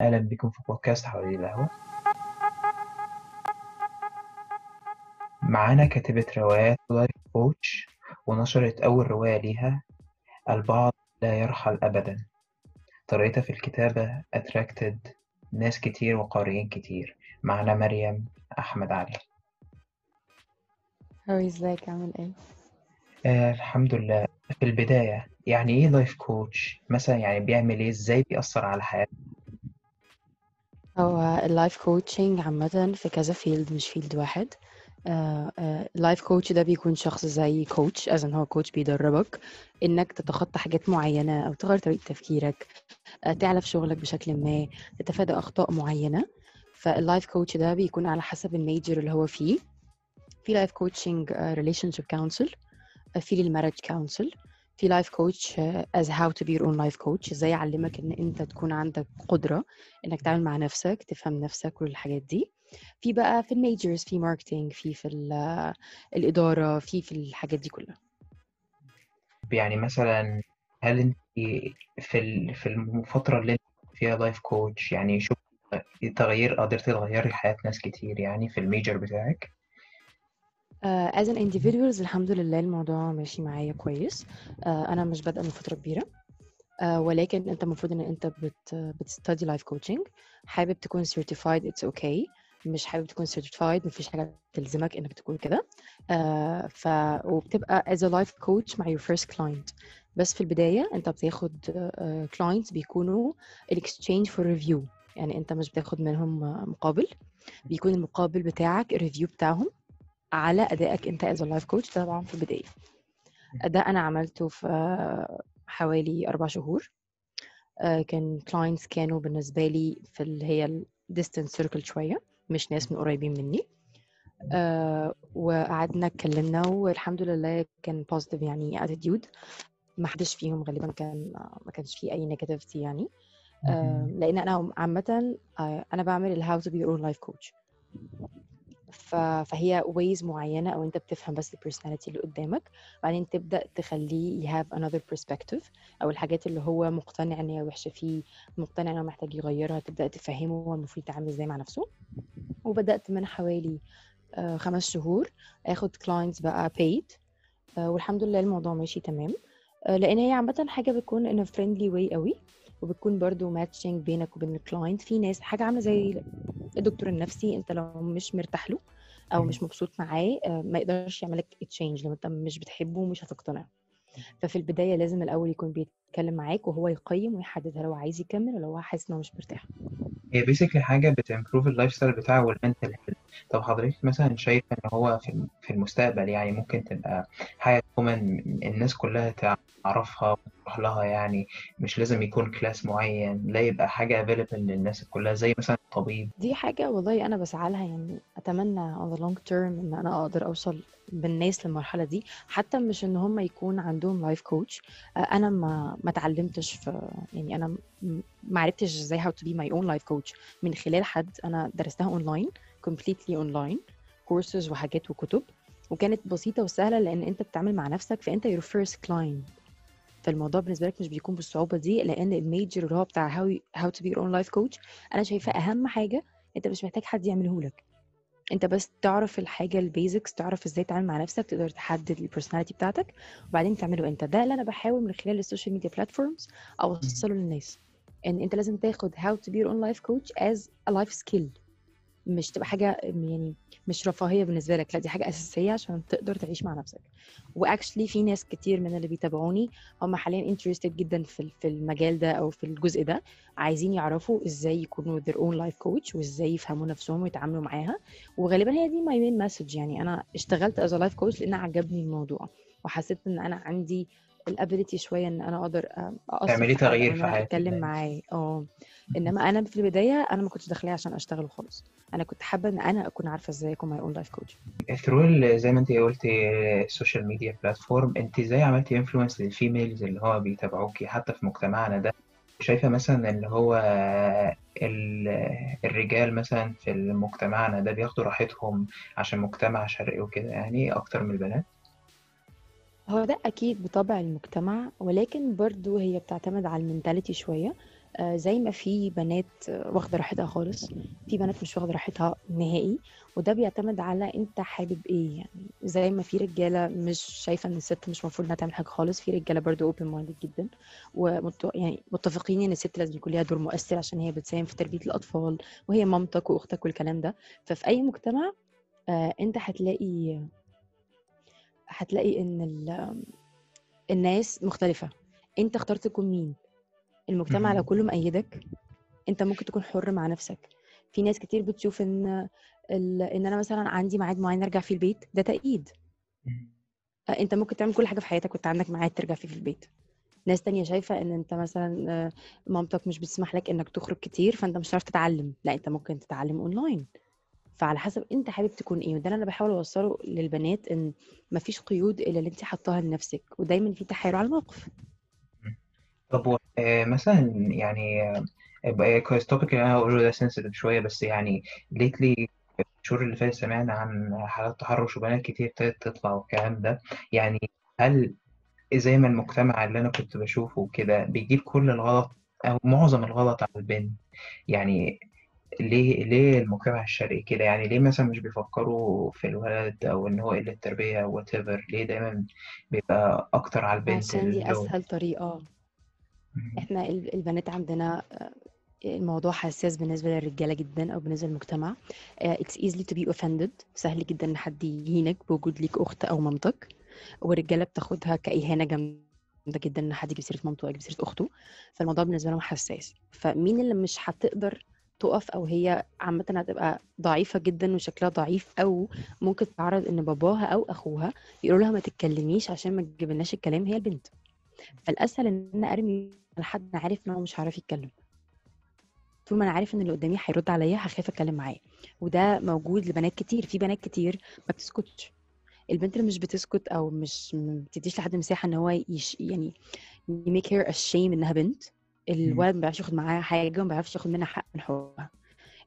أهلا بكم في بودكاست حوالين القهوة. معانا كاتبة روايات life coach ونشرت أول رواية ليها البعض لا يرحل أبدا. طريقتها في الكتابة attracted ناس كتير وقارئين كتير. معنا مريم أحمد علي. hi ازيك عامل إيه؟ آه الحمد لله. في البداية يعني إيه life coach مثلا يعني بيعمل إيه؟ إزاي بيأثر على حياتك؟ هو ال life coaching عامة في كذا field مش field واحد. ال life coach ده بيكون شخص زي coach ان هو coach بيدربك إنك تتخطى حاجات معينة أو تغير طريقة تفكيرك آه، تعلى في شغلك بشكل ما تتفادى أخطاء معينة. فال life coach ده بيكون على حسب ال major اللي هو فيه. في life coaching relationship counsel في ال marriage counsel في life coach as how to be your own life coach إزاي يعلمك إن أنت تكون عندك قدرة إنك تتعامل مع نفسك تفهم نفسك كل الحاجات دي. في بقى في ال majors في marketing في في الإدارة في في الحاجات دي كلها. يعني مثلا هل أنت في في الفترة اللي فيها life coach يعني شوف تغيير قدرتي تغيري حياة ناس كتير يعني في ال major بتاعك؟ Uh, as an individuals الحمد لله الموضوع ماشي معايا كويس. uh, أنا مش بادئة من فترة كبيرة. uh, ولكن أنت المفروض إن أنت بت بت study life coaching حابب تكون certified it's okay. مش حابب تكون certified مفيش حاجة تلزمك إنك تكون كده. uh, ف وبتبقى as a life coach مع your first client. بس في البداية أنت بتاخد uh, clients بيكونوا exchange for review. يعني أنت مش بتاخد منهم مقابل. بيكون المقابل بتاعك ال review بتاعهم. على أدائك أنت as life coach طبعا في البداية. ده أنا عملته في حوالي أربع شهور. كان clients كانوا بالنسبة لي في اللي هي ال distance circle شوية مش ناس من قريبين مني. وقعدنا اتكلمنا والحمد لله كان positive يعني attitude ما حدش فيهم غالبا كان ما كانش فيه أي negativity يعني. لأن أنا عامة أنا بعمل ال how to be own life coach فهي ways معينة أو أنت بتفهم بس ال personality اللي قدامك. بعدين تبدأ تخليه have another perspective أو الحاجات اللي هو مقتنع إن هي وحشة فيه مقتنع إن هو محتاج يغيرها تبدأ تفهمه هو المفروض يتعامل إزاي مع نفسه. وبدأت من حوالي خمس شهور آخد clients بقى paid والحمد لله الموضوع ماشي تمام. لأن هي عامة حاجة بتكون in a friendly way قوي وبتكون برضو matching بينك وبين ال client في ناس حاجة عاملة زي الدكتور النفسي انت لو مش مرتاح له أو مش مبسوط معاه ما يقدرش يعمل لك change لو انت مش بتحبه ومش هتقتنع. ففي البداية لازم الأول يكون بيتكلم معاك وهو يقيم ويحدد هل هو عايز يكمل ولا هو حاسس انه مش مرتاح. هي basically حاجة بت improve ال lifestyle بتاعه وال mental health طب حضرتك مثلا شايفه إن هو في في المستقبل يعني ممكن تبقى حاجة common الناس كلها تعرفها وتروح لها يعني مش لازم يكون class معين لا يبقى حاجة available للناس كلها زي مثلا الطبيب دي حاجة والله أنا بسعى لها يعني أتمنى on the long term إن أنا أقدر أوصل بالناس للمرحلة دي حتى مش إن هم يكون عندهم life coach أنا ما ما اتعلمتش في يعني أنا ما عرفتش إزاي how to be my own life coach. من خلال حد أنا درستها online completely online courses وحاجات وكتب وكانت بسيطة وسهلة لأن أنت بتتعامل مع نفسك فأنت your first client. فالموضوع بالنسبة لك مش بيكون بالصعوبة دي لأن ال major اللي هو بتاع how, how to be your own life coach أنا شايفاه أهم حاجة أنت مش محتاج حد يعمله لك. أنت بس تعرف الحاجة ال basics تعرف إزاي تتعامل مع نفسك تقدر تحدد ال personality بتاعتك وبعدين تعمله أنت. ده اللي أنا بحاول من خلال ال social media platforms أوصله للناس. إن أنت لازم تاخد how to be your own life coach as a life skill. مش تبقى حاجة يعني مش رفاهية بالنسبة لك لأ دي حاجة أساسية عشان تقدر تعيش مع نفسك. و actually في ناس كتير من اللي بيتابعوني هم حاليا interested جدا في في المجال ده أو في الجزء ده عايزين يعرفوا إزاي يكونوا their own life coach وإزاي يفهموا نفسهم ويتعاملوا معاها. وغالبا هي دي my main message يعني أنا اشتغلت as life coach لأن عجبني الموضوع وحسيت إن أنا عندي ال ability شوية إن أنا أقدر تعملي تغيير في حياتك أتكلم معاه. آه. إنما أنا في البداية أنا ما كنتش داخلية عشان أشتغل خالص أنا كنت حابة إن أنا أكون عارفة إزاي أكون my own life coach through زي ما أنت قلتي ال social media platform أنت إزاي عملتي influence لل females اللي هو بيتابعوكي حتى في مجتمعنا ده؟ شايفة مثلا اللي هو الرجال مثلا في مجتمعنا ده بياخدوا راحتهم عشان مجتمع شرقي وكده يعني أكتر من البنات؟ هو ده أكيد بطبع المجتمع ولكن برضو هي بتعتمد على ال mentality شوية. آه، زي ما في بنات واخدة راحتها خالص في بنات مش واخدة راحتها نهائي وده بيعتمد على أنت حابب إيه. يعني زي ما في رجالة مش شايفة إن الست مش المفروض إنها تعمل حاجة خالص في رجالة برضو open minded جدا ومت... يعني متفقين إن الست لازم يكون ليها دور مؤثر عشان هي بتساهم في تربية الأطفال وهي مامتك وأختك والكلام ده. ففي أي مجتمع آه، أنت هتلاقي هتلاقي إن ال- الناس مختلفة. أنت اخترت تكون مين؟ المجتمع لو. كله مأيدك أنت ممكن تكون حر مع نفسك. في ناس كتير بتشوف إن. إن أنا مثلا عندي ميعاد معين أرجع فيه البيت ده تأييد. أنت ممكن تعمل كل حاجة في حياتك وأنت عندك ميعاد ترجع فيه في البيت. ناس تانية شايفة إن أنت مثلا مامتك مش بتسمح لك إنك تخرج كتير فأنت مش هتعرف تتعلم. لا أنت ممكن تتعلم اونلاين فعلى حسب أنت حابب تكون إيه وده اللي أنا بحاول أوصله للبنات إن مفيش قيود إلا اللي أنت حطاها لنفسك ودايما في تحايل على الموقف. طب آه، مثلا يعني آه، كويس topic اللي أنا هقوله ده sensitive شوية بس يعني lately الشهور اللي فاتت سمعنا عن حالات تحرش وبنات كتير ابتدت تطلع والكلام ده. يعني هل زي ما المجتمع اللي أنا كنت بشوفه كده بيجيب كل الغلط أو معظم الغلط على البنت؟ يعني ليه ليه المجتمع الشرقي كده؟ يعني ليه مثلا مش بيفكروا في الولد أو إن هو قلة تربية وات ايفر ليه دايما بيبقى أكتر على البنت عشان دي أسهل طريقة. إحنا ال- البنات عندنا آه، الموضوع حساس بالنسبة للرجالة جدا أو بالنسبة للمجتمع. it's easily to be offended. سهل جدا إن حد يهينك بوجود ليك أخت أو مامتك. والرجالة بتاخدها كإهانة جامدة جدا إن حد يجيب سيرة مامته أو يجيب سيرة أخته. فالموضوع بالنسبة لهم حساس. فمين اللي مش هتقدر تقف أو هي عامة هتبقى ضعيفة جدا وشكلها ضعيف أو ممكن تتعرض إن باباها أو أخوها يقولوا لها ما تتكلميش عشان ما تجيبلناش الكلام هي البنت. فالأسهل إن أنا أرمي على حد أنا عارف إن هو مش هيعرف يتكلم. طول ما أنا عارف إن اللي قدامي هيرد عليا هخاف أتكلم معاه. وده موجود لبنات كتير. في بنات كتير ما بتسكتش. البنت اللي مش بتسكت أو مش ما بتديش لحد مساحة إن هو يش يعني يميك هير ashamed إنها بنت الولد ما بيعرفش ياخد معاها حاجة وما بيعرفش ياخد منها حق من حقوقها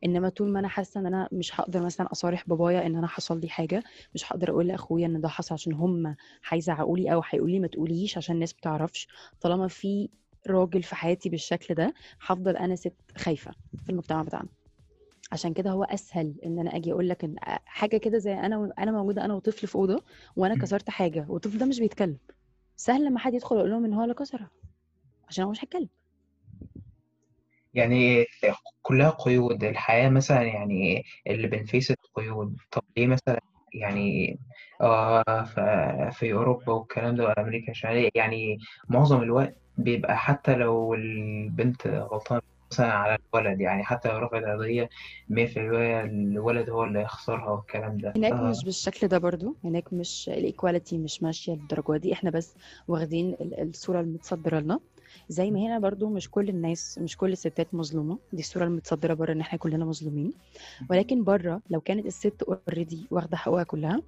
إنما طول ما أنا حاسة إن أنا مش هقدر مثلا أصارح بابايا إن أنا حصل لي حاجة مش هقدر أقول لأخويا إن ده حصل عشان هم هيزعقوا لي أو هيقولوا لي ما تقوليش عشان الناس ما تعرفش. طالما في راجل في حياتي بالشكل ده هفضل أنا ست خايفة في المجتمع بتاعنا. عشان كده هو أسهل إن أنا أجي أقول لك إن حاجة كده زي أنا أنا موجودة أنا وطفل في أوضة وأنا كسرت حاجة والطفل ده مش بيتكلم. سهل لما حد يدخل يقول لهم إن هو اللي كسرها عشان هو مش هيتكلم. يعني كلها قيود الحياة مثلا يعني اللي بنفيس قيود طب ليه مثلا يعني آه ف- في أوروبا والكلام ده وأمريكا الشمالية يعني معظم الوقت بيبقى حتى لو البنت غلطانة مثلا على الولد يعني حتى لو رفعت قضية 100% الولد هو اللي يخسرها والكلام ده. هناك آه. مش بالشكل ده برضو هناك مش الإيكواليتي مش ماشية للدرجه دي إحنا بس واخدين ال- الصورة المتصدرة لنا. زي ما هنا برضو مش كل الناس مش كل الستات مظلومة. دي الصورة المتصدرة بره إن إحنا كلنا مظلومين. ولكن بره لو كانت الست already واخدة حقوقها كلها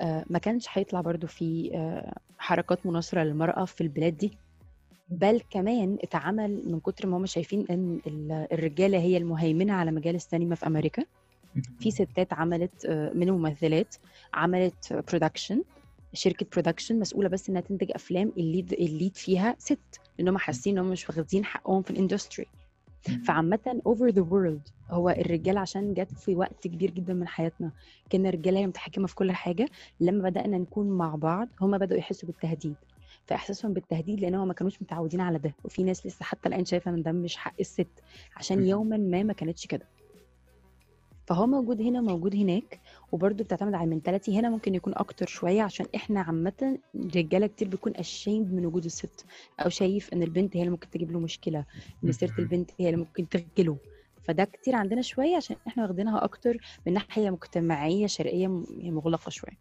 آه، ما كانش هيطلع برضو في آه، حركات مناصرة للمرأة في البلاد دي. بل كمان اتعمل من كتر ما هم شايفين إن ال- الرجالة هي المهيمنة على مجال السينما في أمريكا. في ستات عملت آه، من الممثلات عملت production شركة production مسؤولة بس إنها تنتج أفلام ال lead ال lead فيها ست لأن هم حاسين إن هم مش واخدين حقهم في ال industry فعامة over the world هو الرجال عشان جت في وقت كبير جدا من حياتنا. كان الرجالة هي متحكمة في كل حاجة. لما بدأنا نكون مع بعض هم بدأوا يحسوا بالتهديد. فإحساسهم بالتهديد لأن هم ما كانوش متعودين على ده. وفي ناس لسه حتى الآن شايفة إن ده مش حق الست. عشان يوما ما ما كانتش كده. فهو موجود هنا موجود هناك وبرضه بتعتمد على المنتاليتي. هنا ممكن يكون أكتر شوية عشان إحنا عامة رجالة كتير بيكون ashamed من وجود الست أو شايف إن البنت هي اللي ممكن تجيب له مشكلة إن سيرة البنت هي اللي ممكن تخجله. فده كتير عندنا شوية عشان إحنا واخدينها أكتر من ناحية مجتمعية شرقية مغلقة شوية.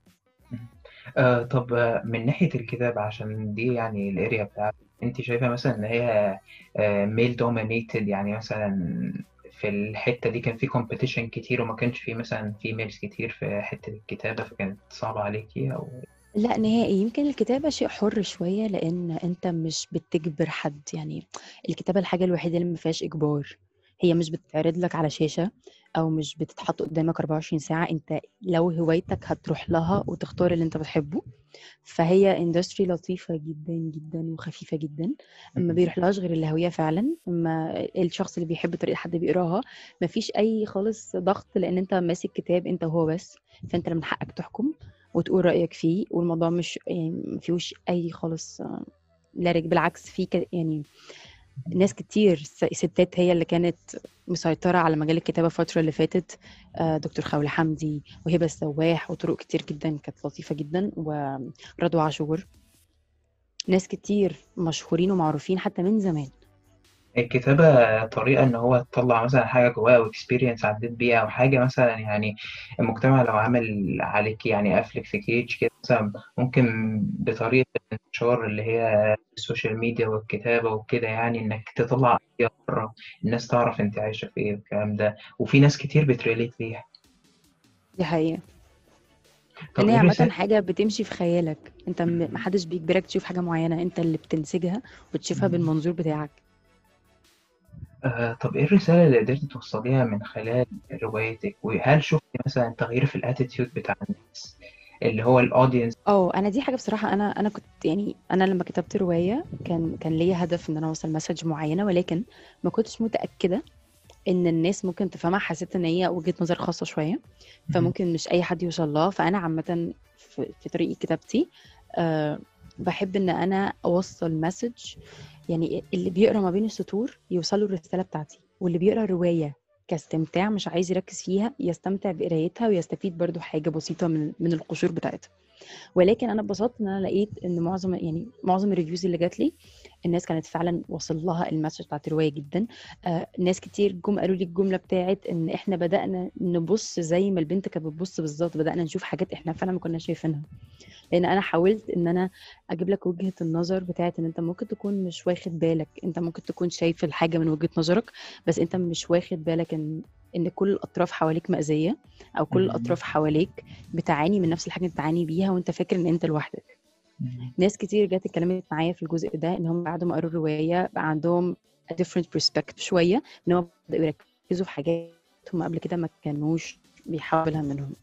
آه طب آه، من ناحية الكتابة عشان دي يعني ال area بتاعتك انت شايفة مثلا إن هي male dominated يعني مثلا في الحتة دي كان في competition كتير وما كانش في مثلا في males كتير في حتة الكتابة فكانت صعبة عليكي أو لا نهائي. يمكن الكتابة شيء حر شوية لأن أنت مش بتجبر حد. يعني الكتابة الحاجة الوحيدة اللي ما فيهاش إجبار. هي مش بتتعرض لك على شاشة أو مش بتتحط قدامك 24 ساعة أنت لو هوايتك هتروح لها وتختار اللي أنت بتحبه. فهي اندستري لطيفة جدا جدا وخفيفة جدا. ما بيروحلهاش غير الهوية فعلا. اما الشخص اللي بيحب طريقة حد بيقراها مفيش أي خالص ضغط لأن أنت ماسك كتاب أنت وهو بس. فأنت اللي من حقك تحكم وتقول رأيك فيه والموضوع مش يعني مفيهوش أي خالص آه، large بالعكس في يعني ناس كتير ستات هي اللي كانت مسيطرة على مجال الكتابة الفترة اللي فاتت آه، دكتور خولة حمدي وهبة السواح وطرق كتير جدا كانت لطيفة جدا ورضوى عاشور. ناس كتير مشهورين ومعروفين حتى من زمان. الكتابة طريقة إن هو تطلع مثلا حاجة جواه أو experience عديت بيها أو حاجة مثلا يعني المجتمع لو عمل عليك يعني قفلك في cage كده مثلا ممكن بطريقة الانتشار اللي هي السوشيال ميديا والكتابة وكده يعني إنك تطلع أي بره الناس تعرف أنت عايشة في إيه والكلام ده. وفي ناس كتير بت relate ليها. دي حقيقة. طب إيه هي عامة الرسالة؟ حاجة بتمشي في خيالك. أنت م- محدش بيجبرك تشوف حاجة معينة أنت اللي بتنسجها وتشوفها بالمنظور بتاعك. آه طب إيه الرسالة اللي قدرت توصليها من خلال روايتك؟ وهل شفت مثلا تغيير في ال attitude بتاع الناس؟ اللي هو ال audience آه أنا دي حاجة بصراحة أنا أنا كنت يعني أنا لما كتبت رواية كان كان ليا هدف إن أنا أوصل message معينة ولكن ما كنتش متأكدة إن الناس ممكن تفهمها. حسيت إن هي وجهة نظر خاصة شوية فممكن مش أي حد يوصل لها. فأنا عامة في, في طريقة كتابتي أه بحب إن أنا أوصل message يعني اللي بيقرأ ما بين السطور يوصله الرسالة بتاعتي واللي بيقرأ الرواية كاستمتاع مش عايز يركز فيها يستمتع بقرايتها ويستفيد برضو حاجة بسيطة من من القشور بتاعتها. ولكن أنا اتبسطت إن أنا لقيت إن معظم يعني معظم ال reviews اللي جات لي الناس كانت فعلا وصل لها ال message بتاعت الروايه جدا. آه ناس كتير جم قالوا لي الجملة بتاعت إن إحنا بدأنا نبص زي ما البنت كانت بتبص بالظبط بدأنا نشوف حاجات إحنا فعلا ما كناش شايفينها. لأن أنا حاولت إن أنا أجيب لك وجهة النظر بتاعت إن أنت ممكن تكون مش واخد بالك أنت ممكن تكون شايف الحاجة من وجهة نظرك بس أنت مش واخد بالك إن إن كل الأطراف حواليك مأذية أو كل الأطراف حواليك بتعاني من نفس الحاجة اللي بتعاني بيها وأنت فاكر إن أنت لوحدك. ناس كتير جت اتكلمت معايا في الجزء ده إن هم بعد ما قروا الروايه بقى عندهم a different perspective شوية إن هم بدأوا يركزوا في حاجات هم قبل كده ما كانوش بيحاولها منهم.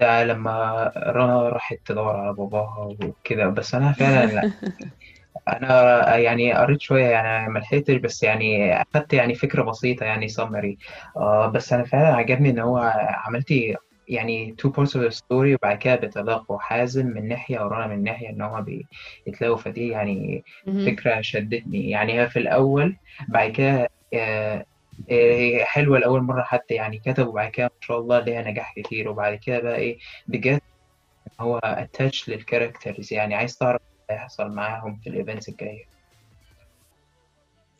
ده لما رنا راحت تدور على باباها وكده بس أنا فعلا لا. أنا يعني قريت شوية يعني ما لحقتش بس يعني أخدت يعني فكرة بسيطة يعني سمري آه بس أنا فعلا عجبني إن هو عملتي يعني two parts of the story وبعد كده بيتلاقوا حازم من ناحية ورنا من ناحية إن هما بيتلاقوا. فدي يعني. فكرة شدتني. يعني هي في الأول بعد كده آه هي حلوة لأول مرة حتى يعني كتب وبعد كده ما شاء الله ليها نجاح كتير. وبعد كده بقى إيه بجد هو attached لل characters يعني عايز تعرف اللي هيحصل معاهم في ال events الجاية.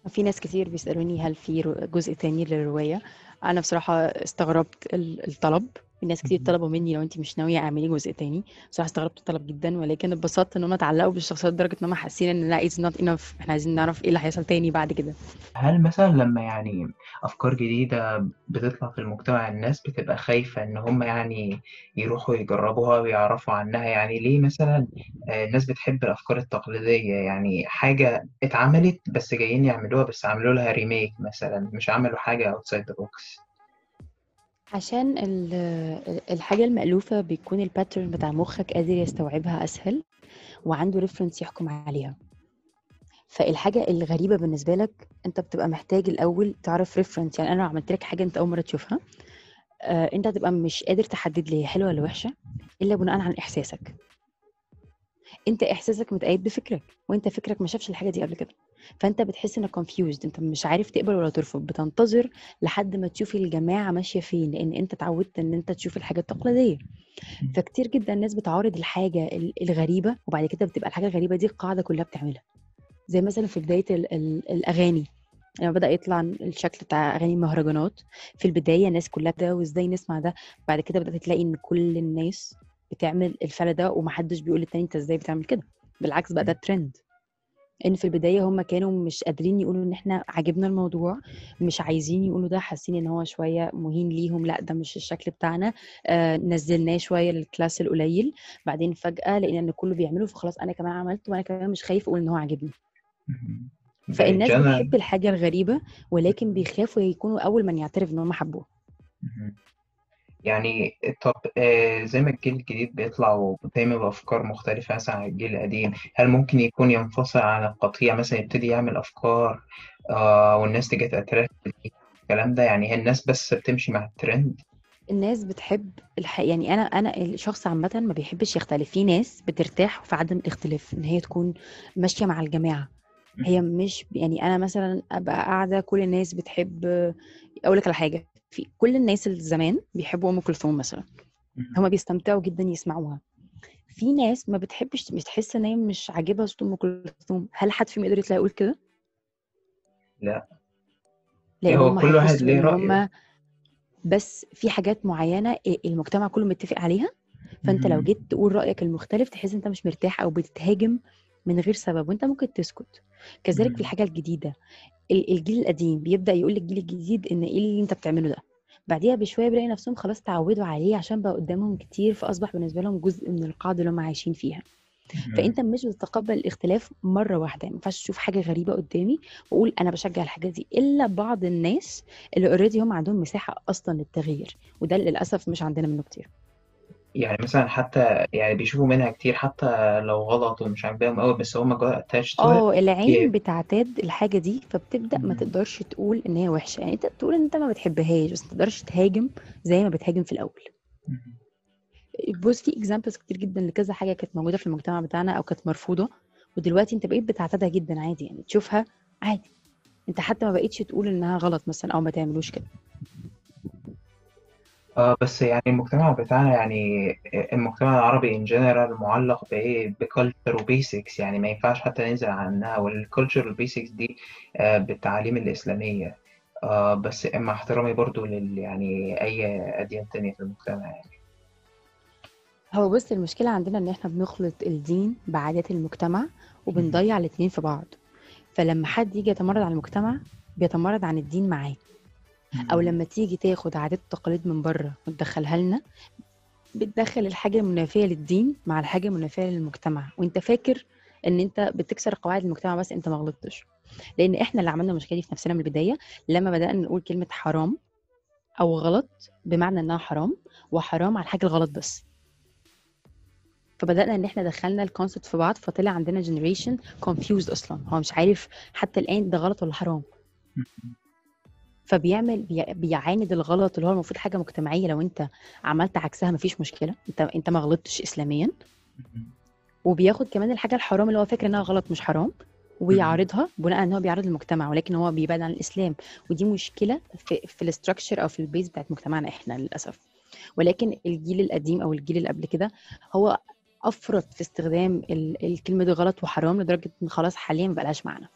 في ناس كتير بيسألوني هل في جزء تاني للرواية. أنا بصراحة استغربت ال- الطلب. في ناس كتير. طلبوا مني لو انت مش ناوية اعملي جزء تاني. بصراحة استغربت الطلب جدا ولكن اتبسطت ان هم اتعلقوا بالشخصيات لدرجة ان هم حاسين إن لا it's not enough. إحنا عايزين نعرف إيه اللي هيحصل تاني بعد كده. هل مثلا لما يعني أفكار جديدة بتطلع في المجتمع الناس بتبقى خايفة إن هم يعني يروحوا يجربوها ويعرفوا عنها؟ يعني ليه مثلا آه، الناس بتحب الأفكار التقليدية؟ يعني حاجة اتعملت بس جايين يعملوها بس عملوا لها remake مثلا مش عملوا حاجة outside the box. عشان ال- الحاجة المألوفة بيكون ال pattern بتاع مخك قادر يستوعبها أسهل وعنده reference يحكم عليها. فالحاجة الغريبة بالنسبة لك أنت بتبقى محتاج الأول تعرف reference يعني أنا لو عملت لك حاجة أنت أول مرة تشوفها آه، أنت هتبقى مش قادر تحدد لي هي حلوة ولا وحشة إلا بناء عن إحساسك. أنت إحساسك متقيد بفكرك وأنت فكرك ما شافش الحاجة دي قبل كده. فأنت بتحس إنك confused أنت مش عارف تقبل ولا ترفض بتنتظر لحد ما تشوف الجماعة ماشية فين لأن أنت اتعودت إن أنت تشوف الحاجة التقليدية. فكتير جدا الناس بتعارض الحاجة ال- الغريبة وبعد كده بتبقى الحاجة الغريبة دي القاعدة كلها بتعملها. زي مثلا في بداية ال ال الأغاني لما بدأ يطلع الشكل بتاع أغاني المهرجانات في البداية الناس كلها ده وإزاي نسمع ده؟ بعد كده بدأت تلاقي إن كل الناس بتعمل الفعل ده ومحدش بيقول للتاني أنت إزاي بتعمل كده. بالعكس بقى ده ترند إن في البداية هم كانوا مش قادرين يقولوا إن إحنا عاجبنا الموضوع مش عايزين يقولوا ده حاسين إن هو شوية مهين ليهم لأ ده مش الشكل بتاعنا آه نزلناه شوية لل class القليل بعدين فجأة لقينا إن كله بيعمله فخلاص أنا كمان عملت وأنا كمان مش خايف أقول إن هو عاجبني. فالناس بجنرال بتحب الحاجة الغريبة ولكن بيخافوا يكونوا أول من يعترف إن هم حبوها. يعني طب آه زي ما الجيل الجديد بيطلع دايما بأفكار مختلفة مثلا عن الجيل القديم هل ممكن يكون ينفصل عن القطيع مثلا يبتدي يعمل أفكار آه والناس تيجي ت attract الكلام ده؟ يعني هي الناس بس بتمشي مع الترند؟ الناس بتحب الح... يعني أنا أنا الشخص عامة ما بيحبش يختلف في ناس بترتاح في عدم الاختلاف إن هي تكون ماشية مع الجماعة. هي مش يعني أنا مثلا أبقى قاعدة كل الناس بتحب أقول لك على حاجة في كل الناس اللي زمان بيحبوا أم كلثوم مثلا هما بيستمتعوا جدا يسمعوها. في ناس ما بتحبش بتحس إن هي مش عاجبها صوت أم كلثوم. هل حد فيهم يقدر يطلع يقول كده؟ لا. لأن هو كل واحد ليه هم بس في حاجات معينة المجتمع كله متفق عليها. فأنت لو جيت تقول رأيك المختلف تحس أنت مش مرتاح أو بتتهاجم من غير سبب وانت ممكن تسكت. كذلك في الحاجة الجديدة ال- الجيل القديم بيبدأ يقول للجيل الجديد إن إيه اللي أنت بتعمله ده. بعديها بشوية بيلاقي نفسهم خلاص تعودوا عليه عشان بقى قدامهم كتير فأصبح بالنسبة لهم جزء من القاعدة اللي هم عايشين فيها. فأنت مش بتتقبل الاختلاف مرة واحدة. ما ينفعش تشوف حاجة غريبة قدامي وأقول أنا بشجع الحاجة دي إلا بعض الناس اللي اوريدي هم عندهم مساحة أصلا للتغيير. وده للأسف مش عندنا منه كتير. يعني مثلا حتى يعني بيشوفوا منها كتير حتى لو غلط ومش عاجباهم قوي بس هم جوه attached to it آه العين بتعتاد الحاجة دي فبتبدأ ما تقدرش تقول إن هي وحشة. يعني أنت تقول إن أنت ما بتحبهاش بس ما تقدرش تهاجم زي ما بتهاجم في الأول. بص في examples كتير جدا لكذا حاجة كانت موجودة في المجتمع بتاعنا أو كانت مرفوضة ودلوقتي أنت بقيت بتعتادها جدا عادي. يعني تشوفها عادي. أنت حتى ما بقيتش تقول إنها غلط مثلا أو ما تعملوش كده. آه بس يعني المجتمع بتاعنا يعني المجتمع العربي in general معلق بايه ب culture و basics يعني ما ينفعش حتى ننزل عنها وال culture وال basics دي آه بالتعاليم الإسلامية. آه بس مع احترامي برضو لل يعني أي أديان تانية في المجتمع يعني. هو بص المشكلة عندنا إن إحنا بنخلط الدين بعادات المجتمع وبنضيع الاتنين في بعض. فلما حد يجي يتمرد على المجتمع بيتمرد عن الدين معاه. أو لما تيجي تاخد عادات وتقاليد من بره وتدخلها لنا بتدخل الحاجة المنافية للدين مع الحاجة المنافية للمجتمع. وأنت فاكر إن أنت بتكسر قواعد المجتمع بس أنت ما غلطتش. لأن إحنا اللي عملنا المشكلة دي في نفسنا من البداية لما بدأنا نقول كلمة حرام أو غلط بمعنى إنها حرام وحرام على الحاجة الغلط بس. فبدأنا إن إحنا دخلنا ال concept في بعض فطلع عندنا generation confused أصلا. هو مش عارف حتى الآن ده غلط ولا حرام. فبيعمل بي- بيعاند الغلط اللي هو المفروض حاجة مجتمعية. لو انت عملت عكسها مفيش مشكلة. انت انت ما غلطتش اسلاميا. وبياخد كمان الحاجة الحرام اللي هو فاكر إنها غلط مش حرام ويعارضها بناء إن هو بيعارض المجتمع ولكن هو بيبعد عن الإسلام. ودي مشكلة في في ال structure أو في ال base بتاعت مجتمعنا إحنا للأسف. ولكن الجيل القديم أو الجيل اللي قبل كده هو أفرط في استخدام ال- الكلمة دي غلط وحرام لدرجة إن خلاص حاليا ما بقالهاش معنى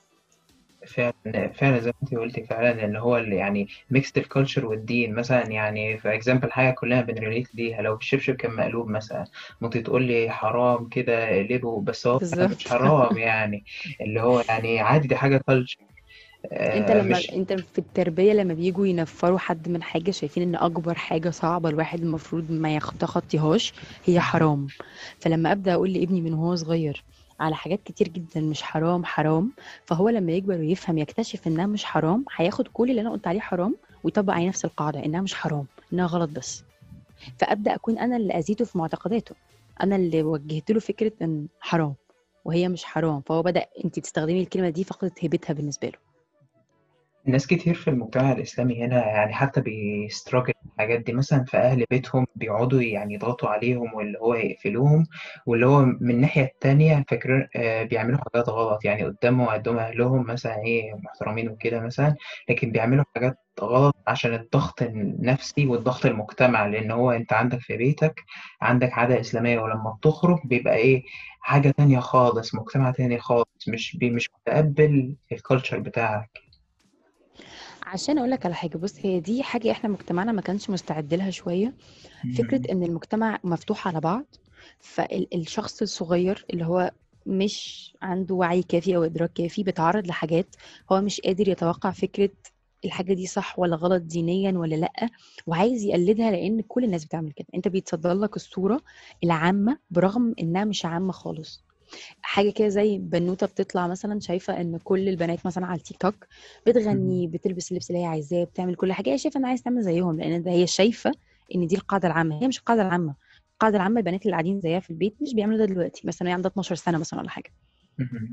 فعلا فعلا زي ما انت قلتي فعلا اللي هو اللي يعني mixed ال culture والدين مثلا يعني في example حاجة كلنا بن relate ليها. لو الشبشب كان مقلوب مثلا ممكن تقول لي حرام كده اقلبه بس هو مش حرام يعني. اللي هو يعني عادي دي حاجة كالتشر انت لما مش انت في التربية لما بيجوا ينفروا حد من حاجة شايفين إن أكبر حاجة صعبة الواحد المفروض ما يتخطيهاش هي حرام. فلما أبدأ أقول لابني من هو صغير على حاجات كتير جدا مش حرام حرام. فهو لما يكبر ويفهم يكتشف إنها مش حرام هياخد كل اللي أنا قلت عليه حرام ويطبق عليه نفس القاعدة إنها مش حرام إنها غلط بس. فأبدأ أكون أنا اللي اذيته في معتقداته. أنا اللي وجهت له فكرة إن حرام وهي مش حرام. فهو بدأ انت تستخدمي الكلمة دي فقدت هيبتها بالنسبة له. ناس كتير في المجتمع الإسلامي هنا يعني حتى بيستراجل الحاجات دي. مثلا في أهل بيتهم بيقعدوا يعني يضغطوا عليهم واللي هو يقفلوهم واللي هو من الناحية التانية فاكرين آه بيعملوا حاجات غلط. يعني قدامهم قدام أهلهم مثلا إيه محترمين وكده مثلا لكن بيعملوا حاجات غلط عشان الضغط النفسي والضغط المجتمع. لأن هو أنت عندك في بيتك عندك عادة إسلامية ولما بتخرج بيبقى إيه حاجة تانية خالص مجتمع تاني خالص. مش بي مش متقبل ال culture بتاعك. عشان أقول لك على حاجة بص هي دي حاجة إحنا مجتمعنا ما كانش مستعد لها شوية. فكرة إن المجتمع مفتوح على بعض فالشخص الصغير اللي هو مش عنده وعي كافي أو إدراك كافي بيتعرض لحاجات هو مش قادر يتوقع فكرة الحاجة دي صح ولا غلط دينيا ولا لأ وعايز يقلدها لأن كل الناس بتعمل كده. أنت بيتصدر لك الصورة العامة برغم إنها مش عامة خالص. حاجة كده زي بنوتة بتطلع مثلا شايفة إن كل البنات مثلا على التيك توك بتغني بتلبس اللبس اللي هي عايزاه بتعمل كل حاجة هي شايفة إن عايز تعمل زيهم لأن ده هي شايفة إن دي القاعدة العامة. هي مش القاعدة العامة. القاعدة العامة البنات اللي قاعدين زيها في البيت مش بيعملوا ده دلوقتي. مثلا هي عندها 12 سنة مثلا ولا حاجة.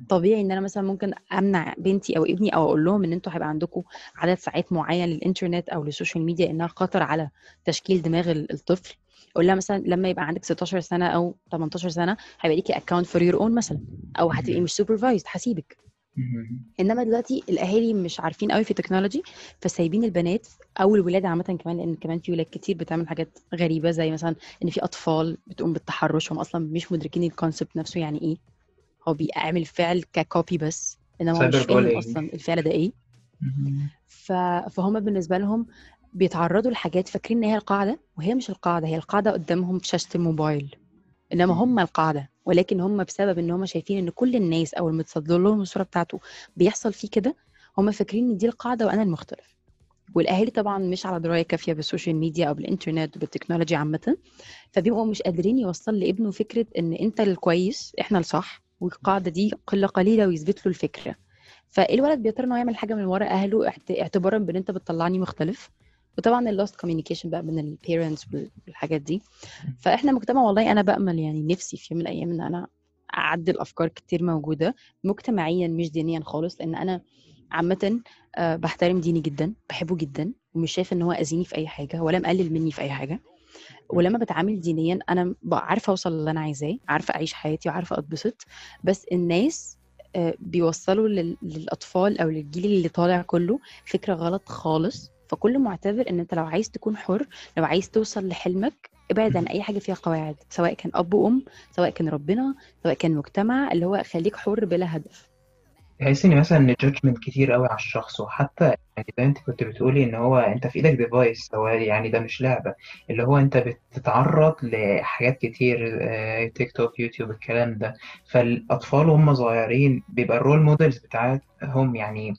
طبيعي إن أنا مثلا ممكن أمنع بنتي أو ابني أو أقول لهم إن أنتوا هيبقى عندكم عدد ساعات معين للإنترنت أو لل social media إنها خطر على تشكيل دماغ ال- الطفل. أقول لها مثلا لما يبقى عندك 16 سنة أو 18 سنة هيبقى ليكي account for your own مثلا أو هتبقي. مش supervised هسيبك مهم. إنما دلوقتي الأهالي مش عارفين قوي في ال technology فسايبين البنات أو الولاد عامة كمان لأن كمان في ولاد كتير بتعمل حاجات غريبة زي مثلا إن في أطفال بتقوم بالتحرش هم أصلا مش مدركين ال concept نفسه يعني إيه هو بيعمل فعل ك copy بس إنما هو مش فاهم أصلا الفعل ده إيه. فهم بالنسبة لهم بيتعرضوا لحاجات فاكرين إن هي القاعدة وهي مش القاعدة هي القاعدة قدامهم في شاشة الموبايل إنما. هم القاعدة ولكن هم بسبب إن هم شايفين إن كل الناس أو المتصدر لهم الصورة بتاعته بيحصل فيه كده هم فاكرين إن دي القاعدة وأنا المختلف. والأهالي طبعا مش على دراية كافية بال social media أو بالإنترنت وبالتكنولوجيا عامة فبيبقوا مش قادرين يوصل لابنه فكرة إن أنت الكويس إحنا الصح والقاعدة دي قلة قليلة ويثبت له الفكرة. فالولد بيضطر انه يعمل حاجة من ورا أهله اعت- اعتبارا بإن أنت بتطلعني مختلف. وطبعا ال lost communication بقى بين ال parents والحاجات دي. فإحنا مجتمع والله أنا بأمل يعني نفسي في يوم من الأيام إن أنا أعدل أفكار كتير موجودة مجتمعيا مش دينيا خالص لأن أنا عامه آه، بحترم ديني جدا بحبه جدا ومش شايفة إن هو أذيني في أي حاجة ولا مقلل مني في أي حاجة. ولما بتعامل دينيا أنا عارفة أوصل للي أنا عايزاه عارفة أعيش حياتي وعارفة أتبسط. بس الناس آه، بيوصلوا لل- للأطفال أو للجيل اللي طالع كله فكرة غلط خالص. فكل معتبر إن أنت لو عايز تكون حر لو عايز توصل لحلمك ابعد عن أي حاجة فيها قواعد سواء كان أب وأم سواء كان ربنا سواء كان مجتمع اللي هو خليك حر بلا هدف. تحس إن مثلا إن جادجمنت كتير قوي على الشخص وحتى يعني زي أنت كنت بتقولي إن هو أنت في إيدك device هو يعني ده مش لعبة. اللي هو أنت بتتعرض لحاجات كتير تيك توك يوتيوب الكلام ده. فالأطفال وهم صغيرين بيبقى ال role models بتاعتهم يعني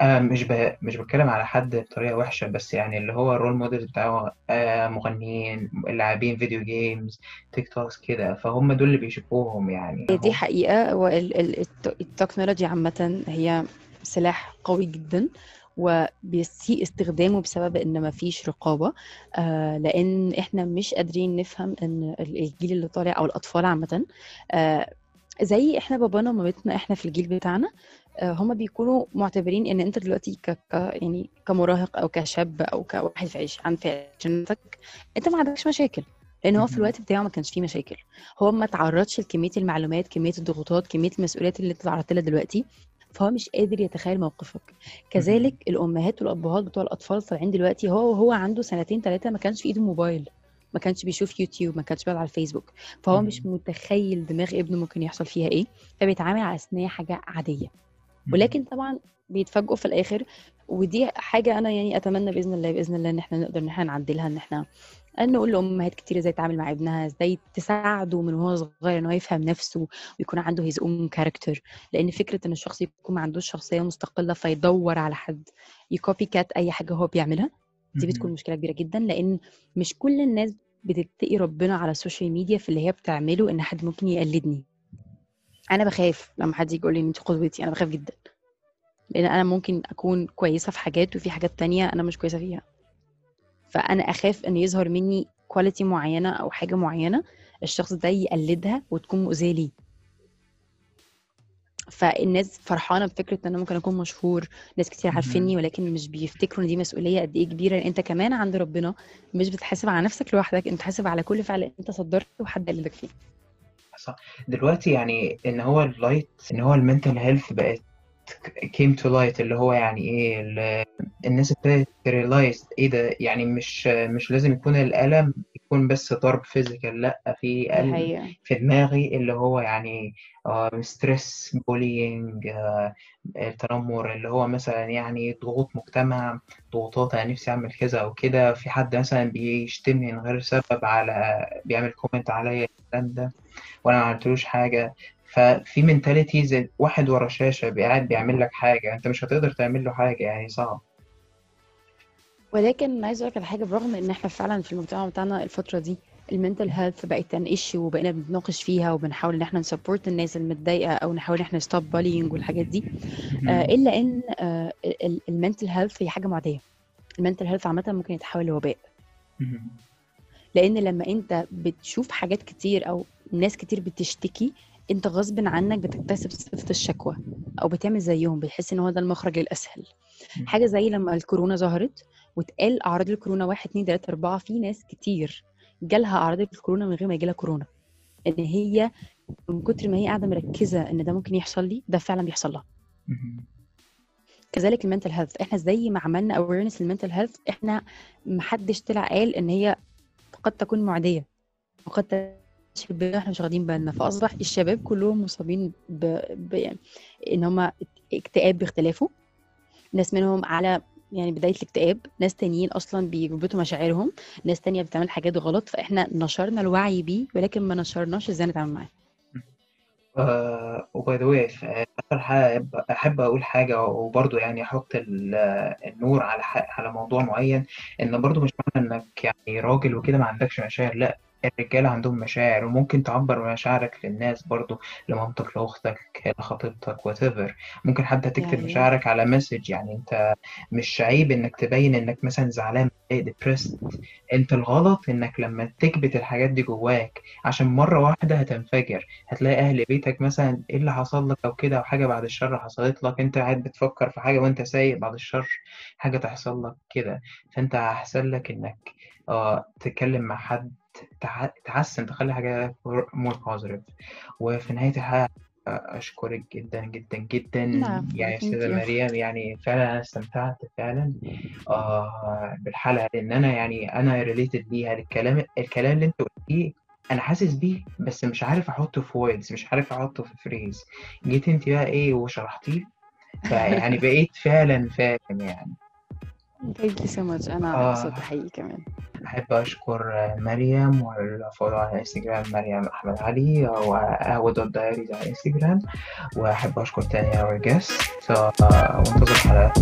آه مش ب... مش بتكلم على حد بطريقة وحشة بس يعني اللي هو ال role model بتاعه آه مغنيين لاعبين video games TikToks كده فهم دول اللي بيشوفوهم يعني. دي هو حقيقة. والتكنولوجيا عامة هي سلاح قوي جدا وبيسيء استخدامه بسبب إن مفيش رقابة آه لأن إحنا مش قادرين نفهم إن الجيل اللي طالع أو الأطفال عامة آه زي إحنا بابانا ومامتنا إحنا في الجيل بتاعنا آه، هما بيكونوا معتبرين إن أنت دلوقتي ك... يعني كمراهق أو كشاب أو كواحد في عيش عن في عشرينتك أنت ما عندكش مشاكل لأن هو في. الوقت بتاعه ما كانش فيه مشاكل هو ما تعرضش لكمية المعلومات كمية الضغوطات كمية المسؤوليات اللي أنت تعرضت لها دلوقتي فهو مش قادر يتخيل موقفك كذلك. الأمهات والأبهات بتوع الأطفال طالعين دلوقتي هو وهو عنده سنتين ثلاثة ما كانش في إيده موبايل ما كانش بيشوف يوتيوب ما كانش بيقعد على الفيسبوك فهو مش. متخيل دماغ ابنه ممكن يحصل فيها إيه فبيتعامل على أساس ان هي حاجة عادية. ولكن طبعا بيتفاجئوا في الآخر ودي حاجة أنا يعني أتمنى بإذن الله بإذن الله إن إحنا نقدر إن إحنا نعدلها إن إحنا نقول لأمهات كتير إزاي تتعامل مع ابنها إزاي تساعده من وهو صغير إن هو يفهم نفسه ويكون عنده his own character لأن فكرة إن الشخص يكون ما عندوش شخصية مستقلة فيدور على حد ي copycat أي حاجة هو بيعملها دي بتكون. مشكلة كبيرة جدا لأن مش كل الناس بتتقي ربنا على ال social media في اللي هي بتعمله إن حد ممكن يقلدني. أنا بخاف لما حد يجي يقول لي إن انت قدوتي أنا بخاف جدا. لأن أنا ممكن أكون كويسة في حاجات وفي حاجات تانية أنا مش كويسة فيها. فأنا أخاف إن يظهر مني quality معينة أو حاجة معينة الشخص ده يقلدها وتكون مؤذية ليه. فالناس فرحانة بفكرة إن أنا ممكن أكون مشهور ناس كتير عارفيني. ولكن مش بيفتكروا إن دي مسؤولية قد إيه كبيرة لأن أنت كمان عند ربنا مش بتحاسب على نفسك لوحدك أنت بتحاسب على كل فعل أنت صدرته وحد قلدك فيه. صح. دلوقتي يعني إن هو ال light إن هو ال mental health بقت came to light اللي هو يعني إيه ال- الناس ابتدت ت realize إيه ده؟ يعني مش مش لازم يكون الألم يكون بس ضرب physical لأ في حقيقة. في دماغي اللي هو يعني stress bullying التنمر اللي هو مثلا يعني ضغوط مجتمع ضغوطات أنا نفسي أعمل كذا أو كده. في حد مثلا بيشتمني من غير سبب على بيعمل comment عليا الكلام ده. وأنا ما عملتلوش حاجة. ففي mentalities واحد ورا شاشة قاعد بيعمل لك حاجة انت مش هتقدر تعمل له حاجة يعني صعب. ولكن عايز أقول لك على حاجة برغم إن إحنا فعلا في المجتمع بتاعنا الفترة دي ال mental health بقت an issue وبقينا بنتناقش فيها وبنحاول إن إحنا ن support الناس المتضايقة أو نحاول إن إحنا stop bullying والحاجات دي آه إلا إن آه ال mental health هي حاجة معدية. ال mental health عامة ممكن يتحول لوباء. لأن لما أنت بتشوف حاجات كتير أو ناس كتير بتشتكي انت غصب عنك بتكتسب صفة الشكوى أو بتعمل زيهم بتحس ان هو ده المخرج الأسهل مم. حاجة زي لما الكورونا ظهرت واتقال أعراض الكورونا واحد اتنين تلاتة أربعة في ناس كتير جالها أعراض الكورونا من غير ما يجيلها كورونا إن هي من كتر ما هي قاعدة مركزة إن ده ممكن يحصل لي ده فعلا بيحصل لها. كذلك ال mental health إحنا زي ما عملنا awareness لل mental health إحنا محدش طلع قال إن هي قد تكون معدية وقد تشبه إحنا مش واخدين بالنا. فأصبح الشباب كلهم مصابين ب... ب... يعني إن هم اكتئاب باختلافه ناس منهم على يعني بداية الاكتئاب ناس تانيين أصلا بيربطوا مشاعرهم ناس تانية بتعمل حاجات غلط فإحنا نشرنا الوعي بيه ولكن ما نشرناش إزاي نتعامل معاه. آه وباي ذا واي في آخر حاجة أحب أقول حاجة وبرضه يعني ال- النور على على موضوع معين إن برضه مش معنى إنك يعني راجل وكده ما عندكش مشاعر لأ. الرجالة عندهم مشاعر وممكن تعبر مشاعرك للناس برضه لمامتك لأختك لخطيبتك whatever. ممكن حتى تكتب حقيقة مشاعرك على مسج يعني أنت مش عيب إنك تبين إنك مثلا زعلان متضايق depressed. أنت الغلط إنك لما تكبت الحاجات دي جواك عشان مرة واحدة هتنفجر. هتلاقي أهل بيتك مثلا إيه اللي حصل لك أو كده أو حاجة بعد الشر حصلت لك أنت قاعد بتفكر في حاجة وأنت سايق بعد الشر حاجة تحصل لك كده. فأنت أحسن لك إنك آه تتكلم مع حد تحسن تخلي حاجة more positive. وفي نهاية الحلقة أشكرك جدا جدا جدا. نعم يعني أستاذة مريم يعني فعلا أنا استمتعت فعلا. آه بالحلقة لأن أنا يعني أنا related ليها الكلام الكلام اللي أنت قلتيه أنا حاسس بيه بس مش عارف أحطه في words مش عارف أحطه في phrase جيت أنت بقى إيه وشرحتيه. فيعني بقيت فعلا فاهم يعني. Thank you so much. أنا آه. اتبسطت حقيقي كمان. أحب أشكر مريم وال follow على انستجرام مريم أحمد علي وقهوة dot diaries على انستجرام وأحب أشكر تاني our guest. آه، وانتظر حلقات